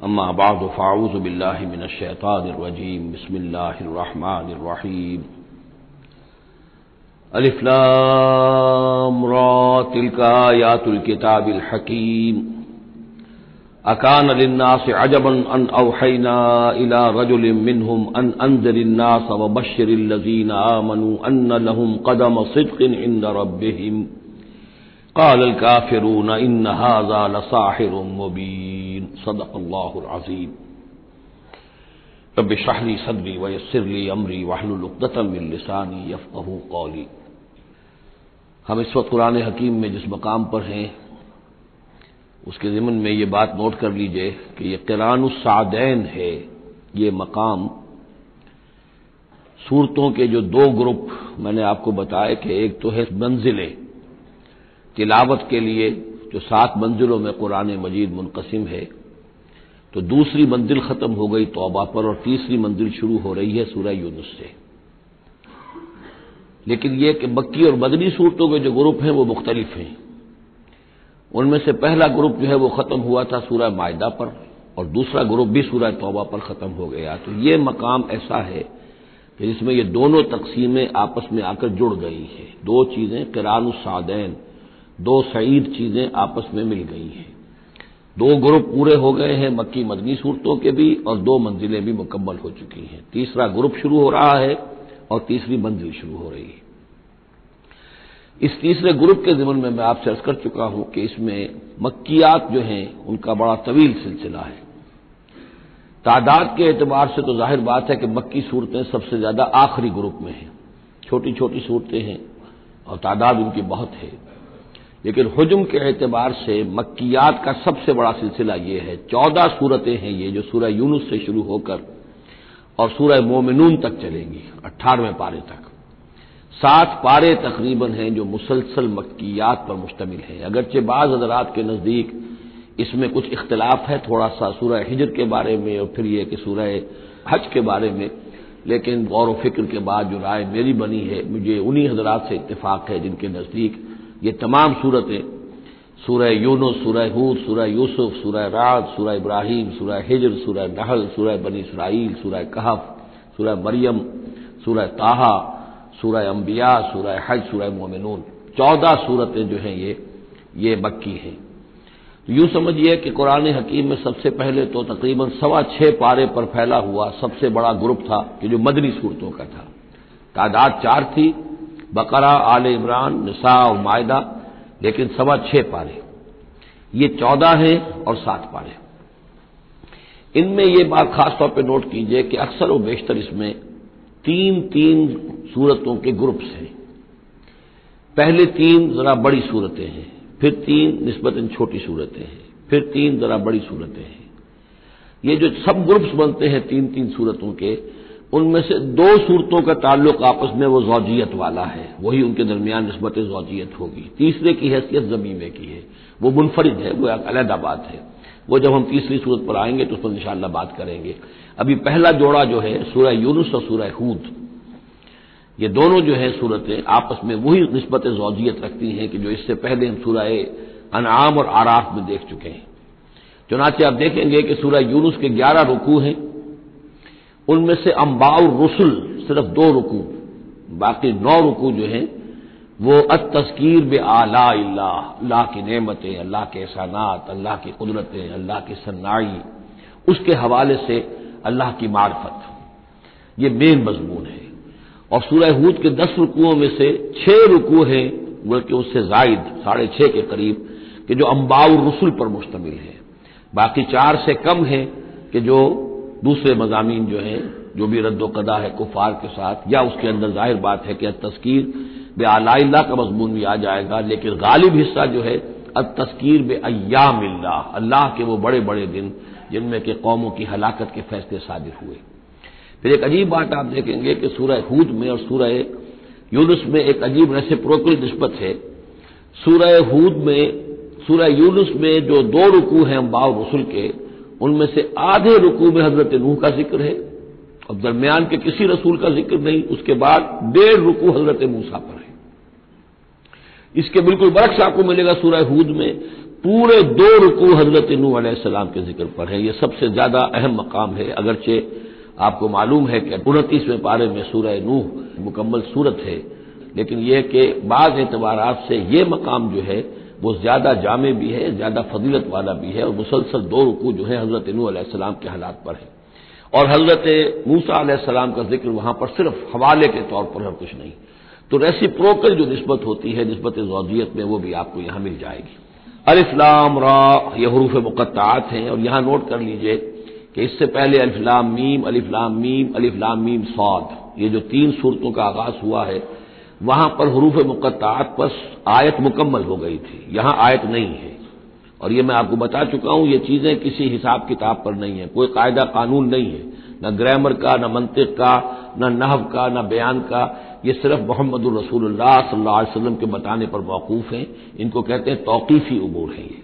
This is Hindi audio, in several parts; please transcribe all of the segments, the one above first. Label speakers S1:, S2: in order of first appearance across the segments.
S1: अम्मा बाद फ़ाऊज़ बिल्लामिनशैतानरजीम बसमीम अलिफ्लाम तिलकायातुल हकीम अकान लिन्नास अजबन अन अवहैना इला रजुल मिनहुम अन अंजरिन्नास व बशरिल्लज़ीन आमनु अन्न लहुम कदम सिद्क़िन इंद रब्बिहिम काल काफिरून इन हाजा लसाहिर मुबीन सदक़ल्लाज़ीम रब शाहरी सदरी वयसरली अमरी वाहलुलतमिलसानी यफ़ू कौली हम इस वक्त कुरान हकीम में जिस मकाम पर हैं, उसके ज़िमन में ये बात नोट कर लीजिए कि ये किरानसादैन है, ये मकाम। सूरतों के जो दो ग्रुप मैंने आपको बताया कि एक तो है मंजिलें, तिलावत के लिए जो सात मंजिलों में कुरान मजीद मुनकसिम है तो दूसरी मंजिल खत्म हो गई तौबा पर और तीसरी मंजिल शुरू हो रही है सूरह यूनुस से। लेकिन यह कि मक्की और मदनी सूरतों के जो ग्रुप हैं वो मुख्तलिफ़ हैं। उनमें से पहला ग्रुप जो है वो खत्म हुआ था सूरह मायदा पर और दूसरा ग्रुप भी सूरह तौबा पर खत्म हो गया। तो ये मकाम ऐसा है कि जिसमें ये दोनों तकसीमें आपस में आकर जुड़ गई हैं। दो चीज़ें किरान सादैन, दो सईद चीज़ें आपस में मिल गई हैं। दो ग्रुप पूरे हो गए हैं, मक्की मदनी सूरतों के भी, और दो मंजिलें भी मुकम्मल हो चुकी हैं। तीसरा ग्रुप शुरू हो रहा है, और तीसरी मंजिल शुरू हो रही है। इस तीसरे ग्रुप के जिमन में मैं आपसे अर्ज़ कर चुका हूँ कि इसमें मक्कियात जो हैं, उनका बड़ा तवील सिलसिला है। तादाद के एतबार से तो ज़ाहिर बात है कि मक्की सूरतें सबसे ज़्यादा आखिरी ग्रुप में हैं। छोटी छोटी सूरतें हैं, और तादाद उनकी बहुत है। लेकिन हजम के एतबार से मक्कियात का सबसे बड़ा सिलसिला ये है। चौदह सूरतें हैं ये जो सूरह यूनुस से शुरू होकर और सूरह मोमिनून तक चलेंगी अट्ठारहवें पारे तक। सात पारे तकरीबन हैं जो मुसलसल मक्कियात पर मुश्तमिल हैं। अगरचे बाज हजरात के नज़दीक इसमें कुछ इख्तलाफ है थोड़ा सा सूरह हिजर के बारे में और फिर यह कि सूरह हज के बारे में। लेकिन गौर व फ़िक्र के बाद जो राय मेरी बनी है, मुझे उन्हीं हजरात से इतफाक है जिनके नज़दीक ये तमाम सूरतें, सूरह यूनुस, सूरह हूद, सूरह यूसुफ, सूरह राज, सूरह इब्राहिम, सूरह हिजर, सूरह नहल, सूरह बनी इसराइल, सूरह कहफ, सूरह मरियम, सूरह ताहा, सूरह अम्बिया सूरह हज, सूरह मोमिनून। चौदह सूरतें जो हैं ये ये मक्की हैं। तो यूँ समझिए कि कुरान हकीम में सबसे पहले तो तकरीबन सवा छह पारे पर फैला हुआ सबसे बड़ा ग्रुप था, कि जो मदनी सूरतों का था। तादाद चार थी बकरा, आल इमरान, निसा और मायदा, लेकिन सवा छह पारे। ये चौदह हैं और सात पारे। इनमें यह बात खासतौर पर नोट कीजिए कि अक्सर और बेशतर इसमें तीन तीन सूरतों के ग्रुप्स हैं। पहले तीन जरा बड़ी सूरतें हैं, फिर तीन नस्बतन छोटी सूरतें हैं, फिर तीन जरा बड़ी सूरतें हैं। ये जो सब ग्रुप्स बनते हैं तीन तीन सूरतों के उनमें से दो सूरतों का ताल्लुक आपस में वो जौजियत वाला है, वही उनके दरमियान नस्बत जौजियत होगी। तीसरे की हैसियत जमीमे की है। वो मुनफरिद है, वो अलहदा बात है। वो जब हम तीसरी सूरत पर आएँगे तो उस पर इंशाला बात करेंगे। अभी पहला जोड़ा जो है, सूरह यूनुस और सूरह हूद, ये दोनों जो है सूरतें आपस में वही नस्बत जौजियत रखती हैं कि जो इससे पहले हम सूरह अनाम और आराफ में देख चुके हैं। चुनाचे आप देखेंगे कि सूरह यूनुस के ग्यारह रुकू हैं। उनमें से अम्बाउ रसुल सिर्फ़ दो रुकू, बाकी नौ रुकू जो हैं, वो अत तस्कीर बे आला अल्लाह की नेमतें, अल्लाह के एहसानात, अल्लाह की कुदरतें, अल्लाह की सन्नाई, उसके हवाले से अल्लाह की मार्फत। ये मेन मजमून है। और सूरह हूद के दस रुकुओं में से छह रुकू हैं, बल्कि उससे जायद साढ़े छह के करीब, कि जो अम्बाउ रसुल पर मुश्तमिल है। बाकी चार से कम है, कि जो दूसरे मजामी जो हैं, जो भी रद्दोकदा है कुफार के साथ, या उसके अंदर ज़ाहिर बात है कि तस्कीर बे आला का मजमून भी आ जाएगा, लेकिन गालिब हिस्सा जो है अब तस्कीर बे अयाम अल्लाह के वो बड़े बड़े दिन, जिनमें कि कौमों की हलाकत के फैसले सादिर हुए। फिर एक अजीब बात आप देखेंगे कि सूरह हूद में और सूरह यूनुस में एक अजीब रेसिप्रोकल नस्बत है। सूरह हूद में, सूरह यूनुस में जो दो रुकू हैं अम्बाव रसुल के उनमें से आधे रुकू में हज़रत नूह का ज़िक्र है, और दरमियान के किसी रसूल का ज़िक्र नहीं, उसके बाद डेढ़ रुकू हज़रत मूसा पर है। इसके बिल्कुल बरक्स आपको मिलेगा सूरह हूद में, पूरे दो रुकू हज़रत नू सलाम के ज़िक्र पर है। यह सबसे ज़्यादा अहम मकाम है। अगरचे आपको मालूम है कि उनतीसवें पारे में सूरह नूह मुकम्मल सूरत है, लेकिन यह कि बाद एतबार से यह मकाम जो है वो ज़्यादा जामे भी है, ज़्यादा फजीलत वाला भी है और मुसलसल दो रुकू जो है हज़रत नू के हालात पर है। और हज़रत मूसा का ज़िक्र वहाँ पर सिर्फ़ हवाले के तौर पर है कुछ नहीं। तो रेसिप्रोकल जो नस्बत होती है, नस्बत जौजियत में वो भी आपको यहाँ मिल जाएगी। अलिफ्लाम रा, ये हरूफ मुकत्तात हैं और यहाँ नोट कर लीजिए कि इससे पहले अलिफ्लाम मीम अलिफ्लाम मीम अलिफ्लाम मीम सौद, ये जो तीन सूरतों का आगाज़ हुआ है वहाँ पर हरूफ मुकत्तात पर आयत मुकम्मल हो गई थी। यहाँ आयत नहीं है। और ये मैं आपको बता चुका हूँ, ये चीज़ें किसी हिसाब किताब पर नहीं है। कोई कायदा कानून नहीं है। न ग्रामर का, न मंतिक का, न नहव का, न बयान का। ये सिर्फ़ मोहम्मद रसूलुल्लाह सल्लल्लाहु के बताने पर मौकूफ हैं। इनको कहते हैं तौकीफी उमूर हैं ये।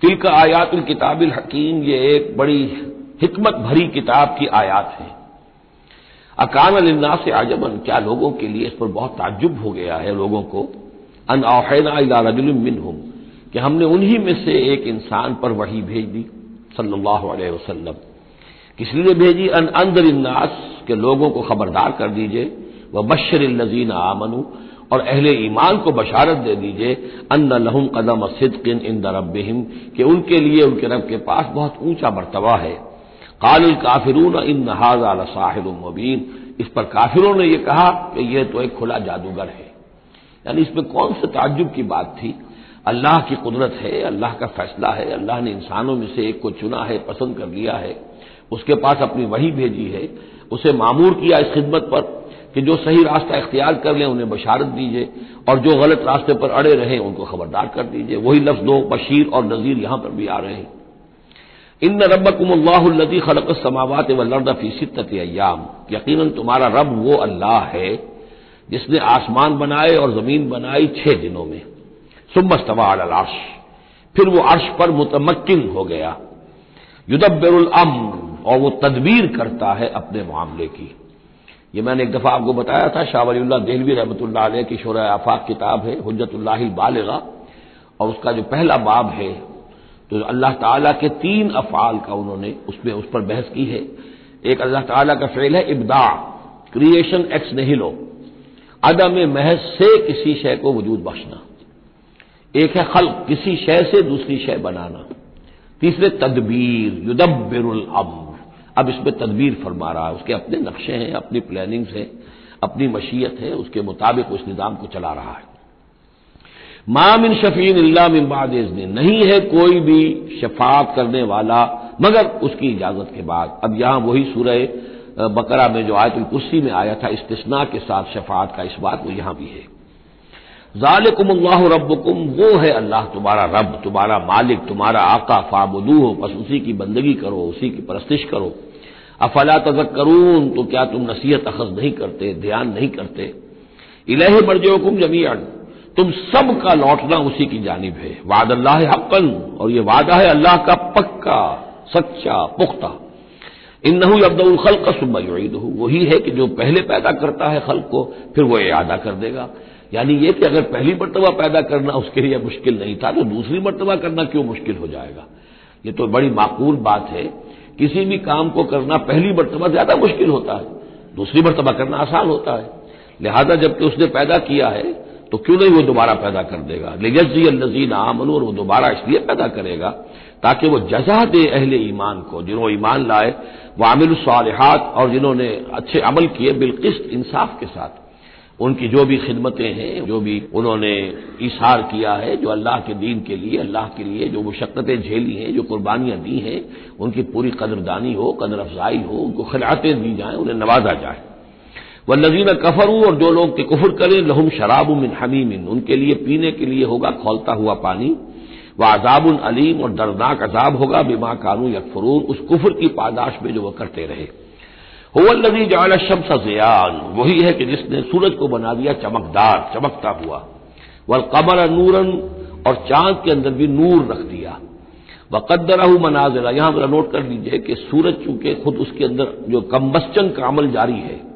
S1: तिल का आयातुल किताबिल हकीम, ये एक बड़ी हिकमत भरी किताब की आयात है। अकान अल्लाह से आजमन, क्या लोगों के लिए इस पर बहुत ताजुब हो गया है लोगों को? अन रजुलमिन हम कि हमने उन्हीं में से एक इंसान पर वही भेज दी, सल्लल्लाहु अलैहि वसल्लम। किस लिए भेजी? अन अंदर इन्नास के लोगों को खबरदार कर दीजिए। व बशर लजीन आमनु, और अहले ईमान को बशारत दे दीजिए। अन्न लहुम कदम सिद्किन इन दरबिम कि उनके लिए उनके रब के पास बहुत ऊँचा मरतबा है। कालिल काफिरून, इन नहाज साहिर मुबीन। इस पर काफिरों ने यह कहा कि यह तो एक खुला जादूगर है। यानी इसमें कौन से ताजुब की बात थी? अल्लाह की कुदरत है, अल्लाह का फैसला है, अल्लाह ने इंसानों में से एक को चुना है, पसंद कर लिया है। उसके पास अपनी वही भेजी है। उसे मामूर किया इस खिदमत पर कि जो सही रास्ता इख्तियार कर लें, उन्हें बशारत दीजिए। और जो गलत रास्ते पर अड़े रहे, उनको खबरदार कर दीजिए। वही लफ्ज दो, बशीर और नजीर यहाँ पर भी आ रहे हैं। इन रबकुमल्लादी खलक समावत व लर्द फीसित अयाम यकीन तुम्हारा रब वो अल्लाह है जिसने आसमान बनाए और ज़मीन बनाई छह दिनों में सुमस्तवा अर्श फिर वो अर्श पर मुतमक्न हो गया युदब्बिरुल अम्र और वो तदबीर करता है अपने मामले की ये मैंने एक दफ़ा आपको बताया था शाह वलील्ला देहलवी रहमत की शोर आफाक किताब है हजतुल्लाह बालगा और उसका जो पहला बाब है तो अल्लाह ताला के तीन अफाल का उन्होंने उसमें उस पर बहस की है। एक अल्लाह ताला का फेल है इब्दा क्रिएशन एक्स लो अदम महज से किसी शय को वजूद बख्शना। एक है खल किसी शय से दूसरी शय बनाना। तीसरे तदबीर युदबिरुल अम्र। अब इसमें तदबीर फरमा रहा है, उसके अपने नक्शे हैं, अपनी प्लानिंग्स हैं, अपनी मशीयत है, उसके मुताबिक उस निज़ाम को चला रहा है। मामिन शफीन इल्लाम इम्बाद नहीं है कोई भी शफात करने वाला, मगर उसकी इजाज़त के बाद। अब यहाँ वही सूरह बकरा में जो आयतुल कुर्सी में आया था इस्तना के साथ शफात का इस बात वो यहाँ भी है। जालिकुम अल्लाह रब्बुकुम, वो है अल्लाह तुम्हारा रब, तुम्हारा मालिक, तुम्हारा आका, फाबुदू हो, बस उसी की बंदगी करो, उसी की परस्तिश करो। अफला तजक करून तो क्या तुम नसीहत अखज नहीं करते, ध्यान नहीं करते? इलह मर्जोकुम ज़मीन तुम सब का लौटना उसी की जानब है। वाद अल्लाह हक्कन, और ये वादा है अल्लाह का पक्का, सच्चा, पुख्ता। इन नहू अब्दुल खल का सुबह वही है कि जो पहले पैदा करता है खल को, फिर वो यादा कर देगा। यानी ये कि अगर पहली मरतबा पैदा करना उसके लिए मुश्किल नहीं था तो दूसरी मरतबा करना क्यों मुश्किल हो जाएगा? ये तो बड़ी माकूल बात है। किसी भी काम को करना पहली मरतबा ज़्यादा मुश्किल होता है। दूसरी मरतबा करना आसान होता है। लिहाजा जबकि उसने पैदा किया है तो क्यों नहीं वो दोबारा पैदा कर देगा? लेजजी नजीन आमन, और वो दोबारा इसलिए पैदा करेगा ताकि वो जजा दे अहले ईमान को जिन्होंने ईमान लाए वह वामिल सालहात, और जिन्होंने अच्छे अमल किए बिलकिस्त इंसाफ के साथ। उनकी जो भी खिदमतें हैं, जो भी उन्होंने इशार किया है, जो अल्लाह के दीन के लिए, अल्लाह के लिए जो मुशक्क़तें झेली हैं, जो कुर्बानियाँ दी हैं, उनकी पूरी कदरदानी हो, कदर अफजाई हो, उनको खिलातें दी जाएँ, उन्हें नवाजा जाए। वह नजीन कफरू और जो लोग के कुफर करें, लहुम शराब मिन हमीमिन। उनके लिए, पीने के लिए होगा खोलता हुआ पानी। व अजाबुल अलीम और दर्दनाक अजाब होगा, बिमा कानू यकफरून। उस कुफर की पादाश में जो वह करते रहे। होवल्लजी जाल शम्स जियान। वही है कि जिसने सूरज को बना दिया, चमकदार, चमकता हुआ। वल कमर नूरन और चाँद के अंदर भी नूर रख दिया। व कद्दरहू मनाजिला। यहाँ जरा नोट कर लीजिए कि सूरज चूँकि खुद उसके अंदर जो कम्बस्चन का अमल जारी है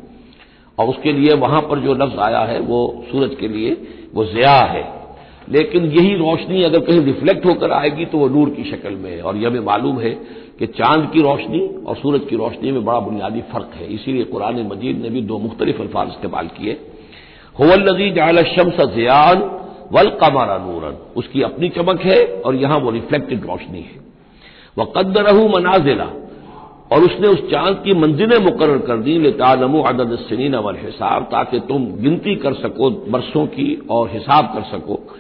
S1: और उसके लिए वहाँ पर जो लफ्ज आया है, वो सूरज के लिए, वो जया है। लेकिन यही रोशनी अगर कहीं रिफ्लेक्ट होकर आएगी तो वह नूर की शक्ल में है। और यह हमें मालूम है कि चाँद की रोशनी और सूरज की रोशनी में बड़ा बुनियादी फ़र्क है। इसीलिए कुरान मजीद ने भी दो मुख्तलिफ़ अल्फाज इस्तेमाल किए। होवल्लजी जाल शम्स जियान वल कमारा नूरन। उसकी अपनी चमक है और यहाँ वो रिफ्लेक्टेड रोशनी है। वह कद्दरहू मनाजिला। और उसने उस चाँद की मंजिलें मुकर कर दी, लेतालमो अदद सनीन अवल हिसाब, ताकि तुम गिनती कर सको, बरसों की और हिसाब कर सको।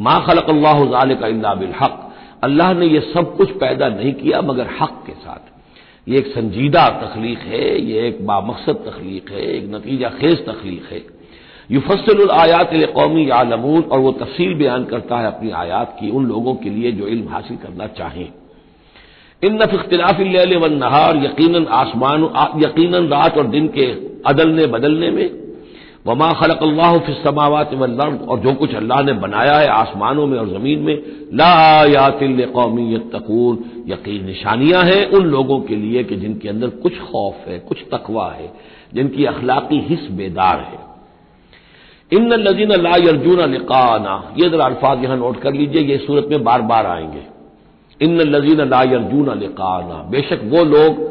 S1: मा खलक अल्लाह का बिलहक। अल्लाह ने यह सब कुछ पैदा नहीं किया मगर हक के साथ। ये एक संजीदा तखलीक है, ये एक बामकसद तखलीक है, एक नतीजा खेज तखलीक है। युफसल आयात कौमी आलमून और वह तफसील बयान करता है अपनी आयात की उन लोगों के लिए जो इल्म हासिल करना चाहें। इन नफ वन नहार यकीन आसमान यकीन रात और दिन के अदलने बदलने में। वमा खलक अल्लाह फिसमावत वर्द और जो कुछ अल्लाह ने बनाया है आसमानों में और ज़मीन में लायातिल कौमी तकून यकीन निशानियाँ हैं उन लोगों के लिए कि जिनके अंदर कुछ खौफ है, कुछ तकवा है, जिनकी अखलाकी हिस्स बेदार है। इन लजीन ला अर्जुन लिकाना। ये जरा अल्फाज यहाँ नोट कर लीजिए, ये सूरत में बार बार आएँगे। इन लजीन ला अर्जुन लिकाना। बेशक वो लोग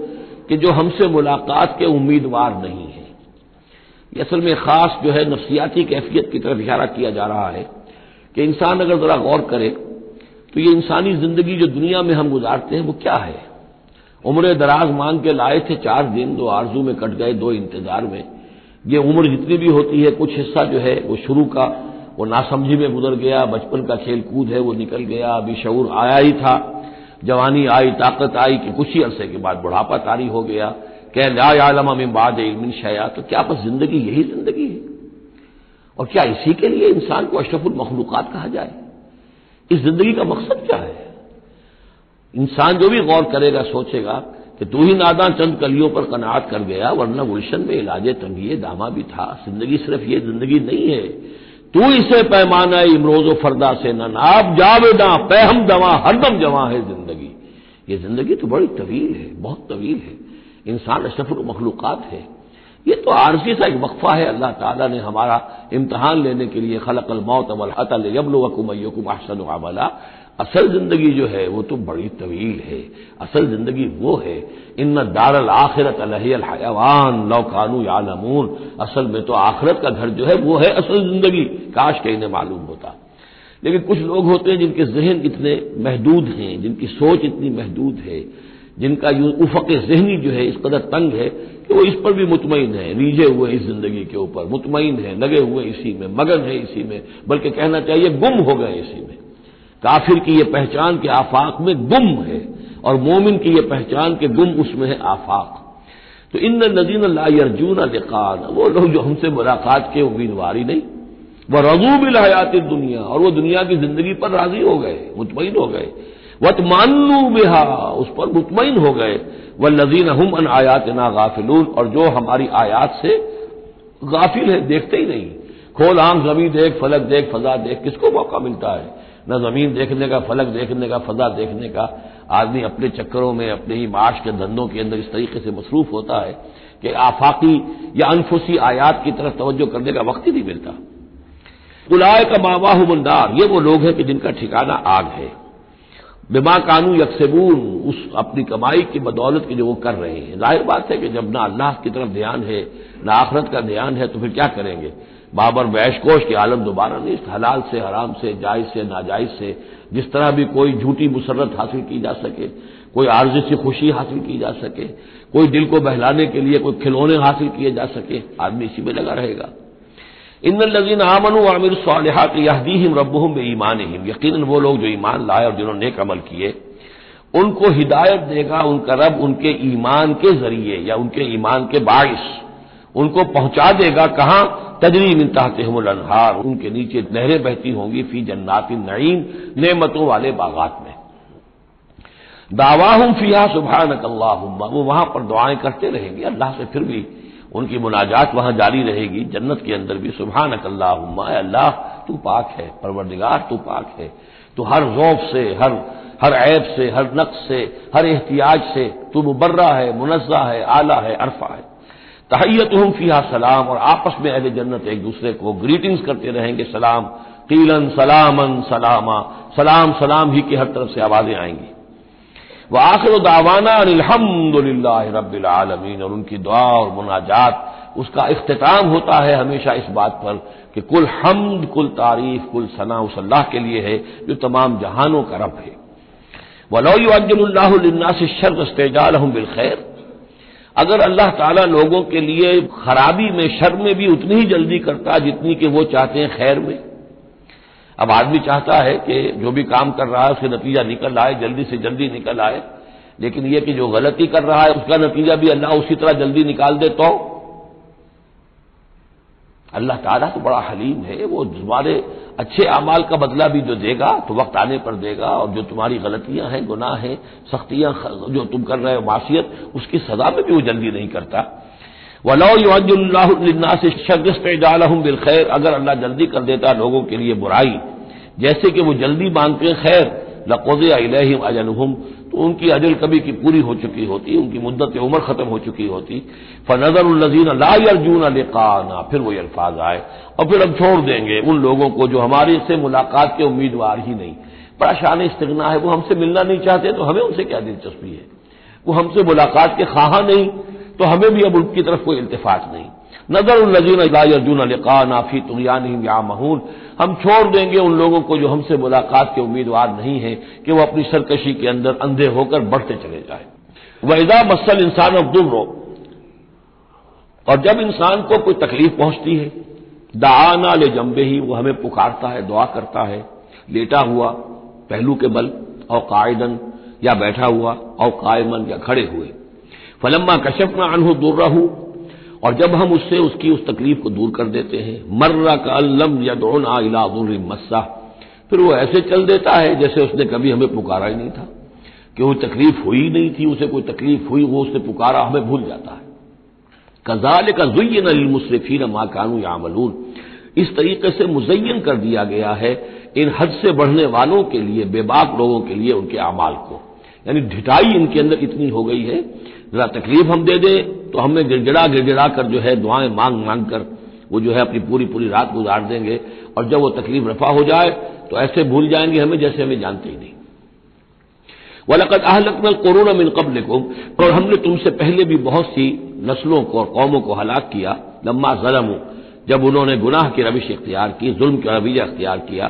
S1: कि जो हमसे मुलाकात के उम्मीदवार नहीं है। ये असल में खास जो है नफसियाती कैफियत की तरफ़ इशारा किया जा रहा है कि इंसान अगर जरा गौर करे तो ये इंसानी ज़िंदगी जो दुनिया में हम गुजारते हैं, वो क्या है? उम्र दराज मांग के लाए थे चार दिन, दो आरज़ू में कट गए, दो इंतज़ार में। ये उम्र जितनी भी होती है, कुछ हिस्सा जो है, वो शुरू का, वो नासमझी में गुजर गया, बचपन का खेल कूद है, वो निकल गया, अभी शऊर आया ही था। जवानी आई, ताकत आई कि कुछ ही अरसे के बाद बुढ़ापा तारी हो गया। कह लायालमा में बाद इलमिन शया। तो क्या बस ज़िंदगी यही ज़िंदगी है? और क्या इसी के लिए इंसान को अशरफुल मखलूकत कहा जाए? इस ज़िंदगी का मकसद क्या है? इंसान जो भी गौर करेगा, सोचेगा कि तू ही नादा चंद कलियों पर कनात कर गया, वरना गुलशन में इलाज तंगिए दामा भी था। ज़िंदगी सिर्फ़ ये ज़िंदगी नहीं है तू इसे पैमाना इमरोज फरदा से नाब जावेदा पैहम दवा हरदम जवा है ज़िंदगी। ये ज़िंदगी तो बड़ी तवील है, बहुत तवील है। इंसान सफ़र मखलूक़ात है। ये तो आरजी सा एक वक्फा है, अल्लाह ताला ने हमारा इम्तहान लेने के लिए खलकल मौत अवलहतल यबलुकुमकुम अहसन अमला। असल ज़िंदगी जो है, वो तो बड़ी तवील है। असल ज़िंदगी वो है इन दारल आखिरत हयावान लौकानू यालमून। असल में तो आखिरत का घर जो है, वो है असल ज़िंदगी। काश के इन्हें मालूम होता। लेकिन कुछ लोग होते हैं जिनके जहन इतने महदूद हैं, जिनकी सोच इतनी महदूद है, जिनका उफक जहनी जो है, इस कदर तंग है कि वो इस पर भी मुतमिन है, रीझे हुए इस ज़िंदगी के ऊपर। मुतमिन है, लगे हुए इसी में, मगन है इसी में, बल्कि कहना चाहिए, गुम हो गए इसी में। काफिर की यह पहचान के आफाक में गुम है और मोमिन की यह पहचान के गुम उसमें है आफाक। तो इन नदीन अर्जुन लिकान वो लोग जो हमसे मुलाकात के उम्मीदवार ही नहीं। वह रजू हयात दुनिया और वो दुनिया की ज़िंदगी पर राज़ी हो गए मुतमिन हो गए। वत मानू बिहा, उस पर मुतमिन हो गए। वह नजीन हम अन आयात ना गाफिलून। और जो हमारी आयात से गाफिल है, देखते ही नहीं। खोल आम जमी देख, फलक देख फजा देख, किसको मौका मिलता है? न ज़मीन देखने का, फलक देखने का, फजा देखने का। आदमी अपने चक्करों में, अपने ही माश के धंधों के अंदर इस तरीके से मसरूफ होता है कि आफाकी या अनफुसी आयात की तरफ़ तवज्जो करने का वक्त ही नहीं मिलता। उलाय का मावाह मंदार ये वो लोग हैं कि जिनका ठिकाना आग है। बिमा कानू यकसेबून, उस अपनी कमाई की बदौलत की जो वो कर रहे हैं। ज़ाहिर बात है कि जब ना अल्लाह की तरफ़ ध्यान है, ना आखरत का ध्यान है तो फिर क्या करेंगे? बाबर वैशकोश के आलम दोबारा नहीं हलाल से, हराम से, जायज़ से, नाजायज से, जिस तरह भी कोई झूठी मुसरत हासिल की जा सके, कोई आर्जी से खुशी हासिल की जा सके, कोई दिल को बहलाने के लिए कोई खिलौने हासिल किए जा सके, आदमी इसी में लगा रहेगा। इन लजीन आमन आमिर सालहात यहदीहिम रबुहम ईमान यकीन वो लोग जो ईमान लाए और जिन्होंने नेक अमल किए, उनको हिदायत देगा उनका रब उनके ईमान के ज़रिए या उनके ईमान के बाइस उनको पहुँचा देगा कहाँ? तजरी मिन अनहार, उनके नीचे नहरें बहती होंगी, फ़ी जन्नात नईम, नेमतों वाले बागात में। दावाहम फिया सुबह नकल्लाहुम्मा वो वहाँ पर दुआएँ करते रहेंगे, अल्लाह से फिर भी उनकी मुनाजात वहाँ जारी रहेगी, जन्नत के अंदर भी सुबह नकल्लाहुम्मा अल्लाह, तू पाक है, परवरदिगार, तू पाक है। तो हर रौफ से, हर हर ऐब से, हर नक्स से, हर एहतियाज से, तू मुबर्रा है मुनजा है, आला है, अरफा है। तहैयत हम फिहा सलाम, और आपस में अहले जन्नत एक दूसरे को ग्रीटिंग्स करते रहेंगे, सलाम। कीलन सलामन सलामा। सलाम सलाम ही की हर तरफ़ से आवाज़ें आएँगी। वह आखिर दावाना अलहमदुल्ला रबालमीन और उनकी दुआ और मुनाजात, उसका अख्ताम होता है हमेशा इस बात पर कि कुल हमद, कुल तारीफ़, कुल सना उस अल्लाह के लिए है, जो तमाम जहानों का रब है। वलौ अज्जल्ला से शर्त इस्तेजाल बिल खैर। अगर अल्लाह ताला लोगों के लिए खराबी में, शर में भी उतनी ही जल्दी करता जितनी कि वो चाहते हैं खैर में। अब आदमी चाहता है कि जो भी काम कर रहा है, उसका नतीजा निकल आए, जल्दी से जल्दी निकल आए। लेकिन यह कि जो गलती कर रहा है, उसका नतीजा भी अल्लाह उसी तरह जल्दी निकाल दे तो अल्लाह ताला तो बड़ा हलीम है, वो तुम्हारे अच्छे अमाल का बदला भी जो देगा तो वक्त आने पर देगा, और जो तुम्हारी गलतियाँ हैं, गुनाह हैं, सख्तियाँ जो तुम कर रहे हो मासीत उसकी सजा में भी वो जल्दी नहीं करता। वलो युल्ला से अगर अल्लाह जल्दी कर देता लोगों के लिए बुराई, जैसे कि वो जल्दी मांगते खैर लकोज अलहम अजलहम तो उनकी अजल कभी की पूरी हो चुकी होती, उनकी मुद्दत उम्र खत्म हो चुकी होती। फनजर ला अर्जून अलकाना फिर वही अल्फाज आए। और फिर हम छोड़ देंगे उन लोगों को जो हमारे से मुलाकात के उम्मीदवार ही नहीं। बड़ा शान इस्तना है, वो हमसे मिलना नहीं चाहते तो हमें उनसे क्या दिलचस्पी है? वो हमसे मुलाकात के खाहा नहीं तो हमें भी अब उनकी तरफ़ कोई इल्तफात नहीं। नज़र अर्जुन अलका नाफी तुगयान या महून हम छोड़ देंगे उन लोगों को जो हमसे मुलाकात के उम्मीदवार नहीं है कि वो अपनी सरकशी के अंदर अंधे होकर बढ़ते चले जाए। वैदा मसल इंसान अब्दुल रो और जब इंसान को कोई तकलीफ़ पहुँचती है दाना ले जम्बे ही, वो हमें पुकारता है, दुआ करता है। लेटा हुआ, पहलू के बल, और कायदन, या बैठा हुआ, और कायमन या खड़े हुए। फलम्मा कशफ ना अनहु दुर्रहू और जब हम उससे उसकी उस तकलीफ़ को दूर कर देते हैं, मर्रा का अल्लम या दोना मस्सा, फिर वो ऐसे चल देता है जैसे उसने कभी हमें पुकारा ही नहीं था। कि वो तकलीफ़ हुई नहीं थी, उसे कोई तकलीफ़ हुई, वो उसने पुकारा, हमें भूल जाता है। कजाल का जुयन मुसरफीन माँ कानू यामलून। इस तरीके से मुजयन कर दिया गया है इन हद से बढ़ने वालों के लिए, बेबाक लोगों के लिए उनके अमाल को। यानी ढिटाई इनके अंदर इतनी हो गई है, जरा तकलीफ़ हम दे दें तो हमें गिड़गिड़ा गिड़गिड़ा कर जो है दुआएँ मांग मांग कर वो जो है अपनी पूरी पूरी रात गुजार देंगे। और जब वो तकलीफ़ रफा हो जाए तो ऐसे भूल जाएँगे हमें जैसे हमें जानते ही नहीं। वलकत आहलकमल कोरोना मिन कबल को और हमने तुमसे पहले भी बहुत सी नस्लों को और कौमों को हलाक किया, लम्मा जलम, जब उन्होंने गुनाह की रविश इख्तियार की जुल्म का रवैया इख्तियार किया।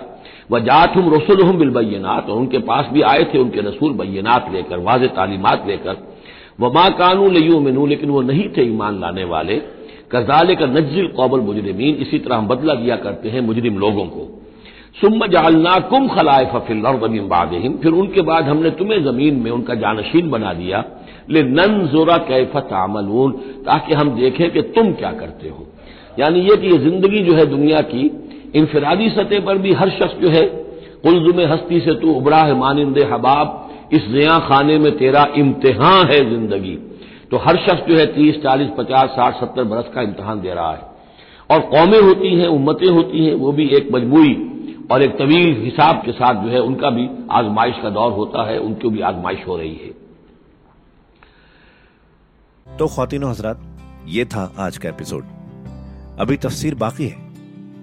S1: वह जात हम रसुल हम बिलबैनात और उनके पास भी आए थे उनके रसूल बैनात लेकर, वाज तालीमत लेकर। वह माँ कानू लयू मिनू लेकिन वो नहीं थे ईमान लाने वाले। कजाले का नजिल कौबल मुजरमीन, इसी तरह हम बदला दिया करते हैं मुजरिम लोगों को। सुम जालना कुम खलाए फफिल बादहिम, फिर उनके बाद हमने तुम्हें ज़मीन में उनका जानशीन बना दिया। ले नन जोरा कैफत आमलून ताकि हम देखें कि तुम क्या करते हो। यानी यह कि यह ज़िंदगी जो है दुनिया की, इनफरादी सतह पर भी हर शख्स जो है कुलजुम हस्ती से तू उबरा है मानिंदे हबाब इस नया खाने में तेरा इम्तिहान है ज़िंदगी। तो हर शख्स जो है तीस, चालीस, पचास, साठ, सत्तर बरस का इम्तहान दे रहा है। और कौमें होती हैं, उम्मतें होती हैं, वो भी एक मजबूरी और एक तवील हिसाब के साथ जो है उनका भी आजमाइश का दौर होता है, उनकी भी आजमाइश हो रही है।
S2: तो खातिन हजरात, ये था आज का एपिसोड। अभी तफसीर बाकी है।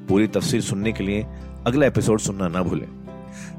S2: पूरी तफसीर सुनने के लिए अगला एपिसोड सुनना ना भूलें।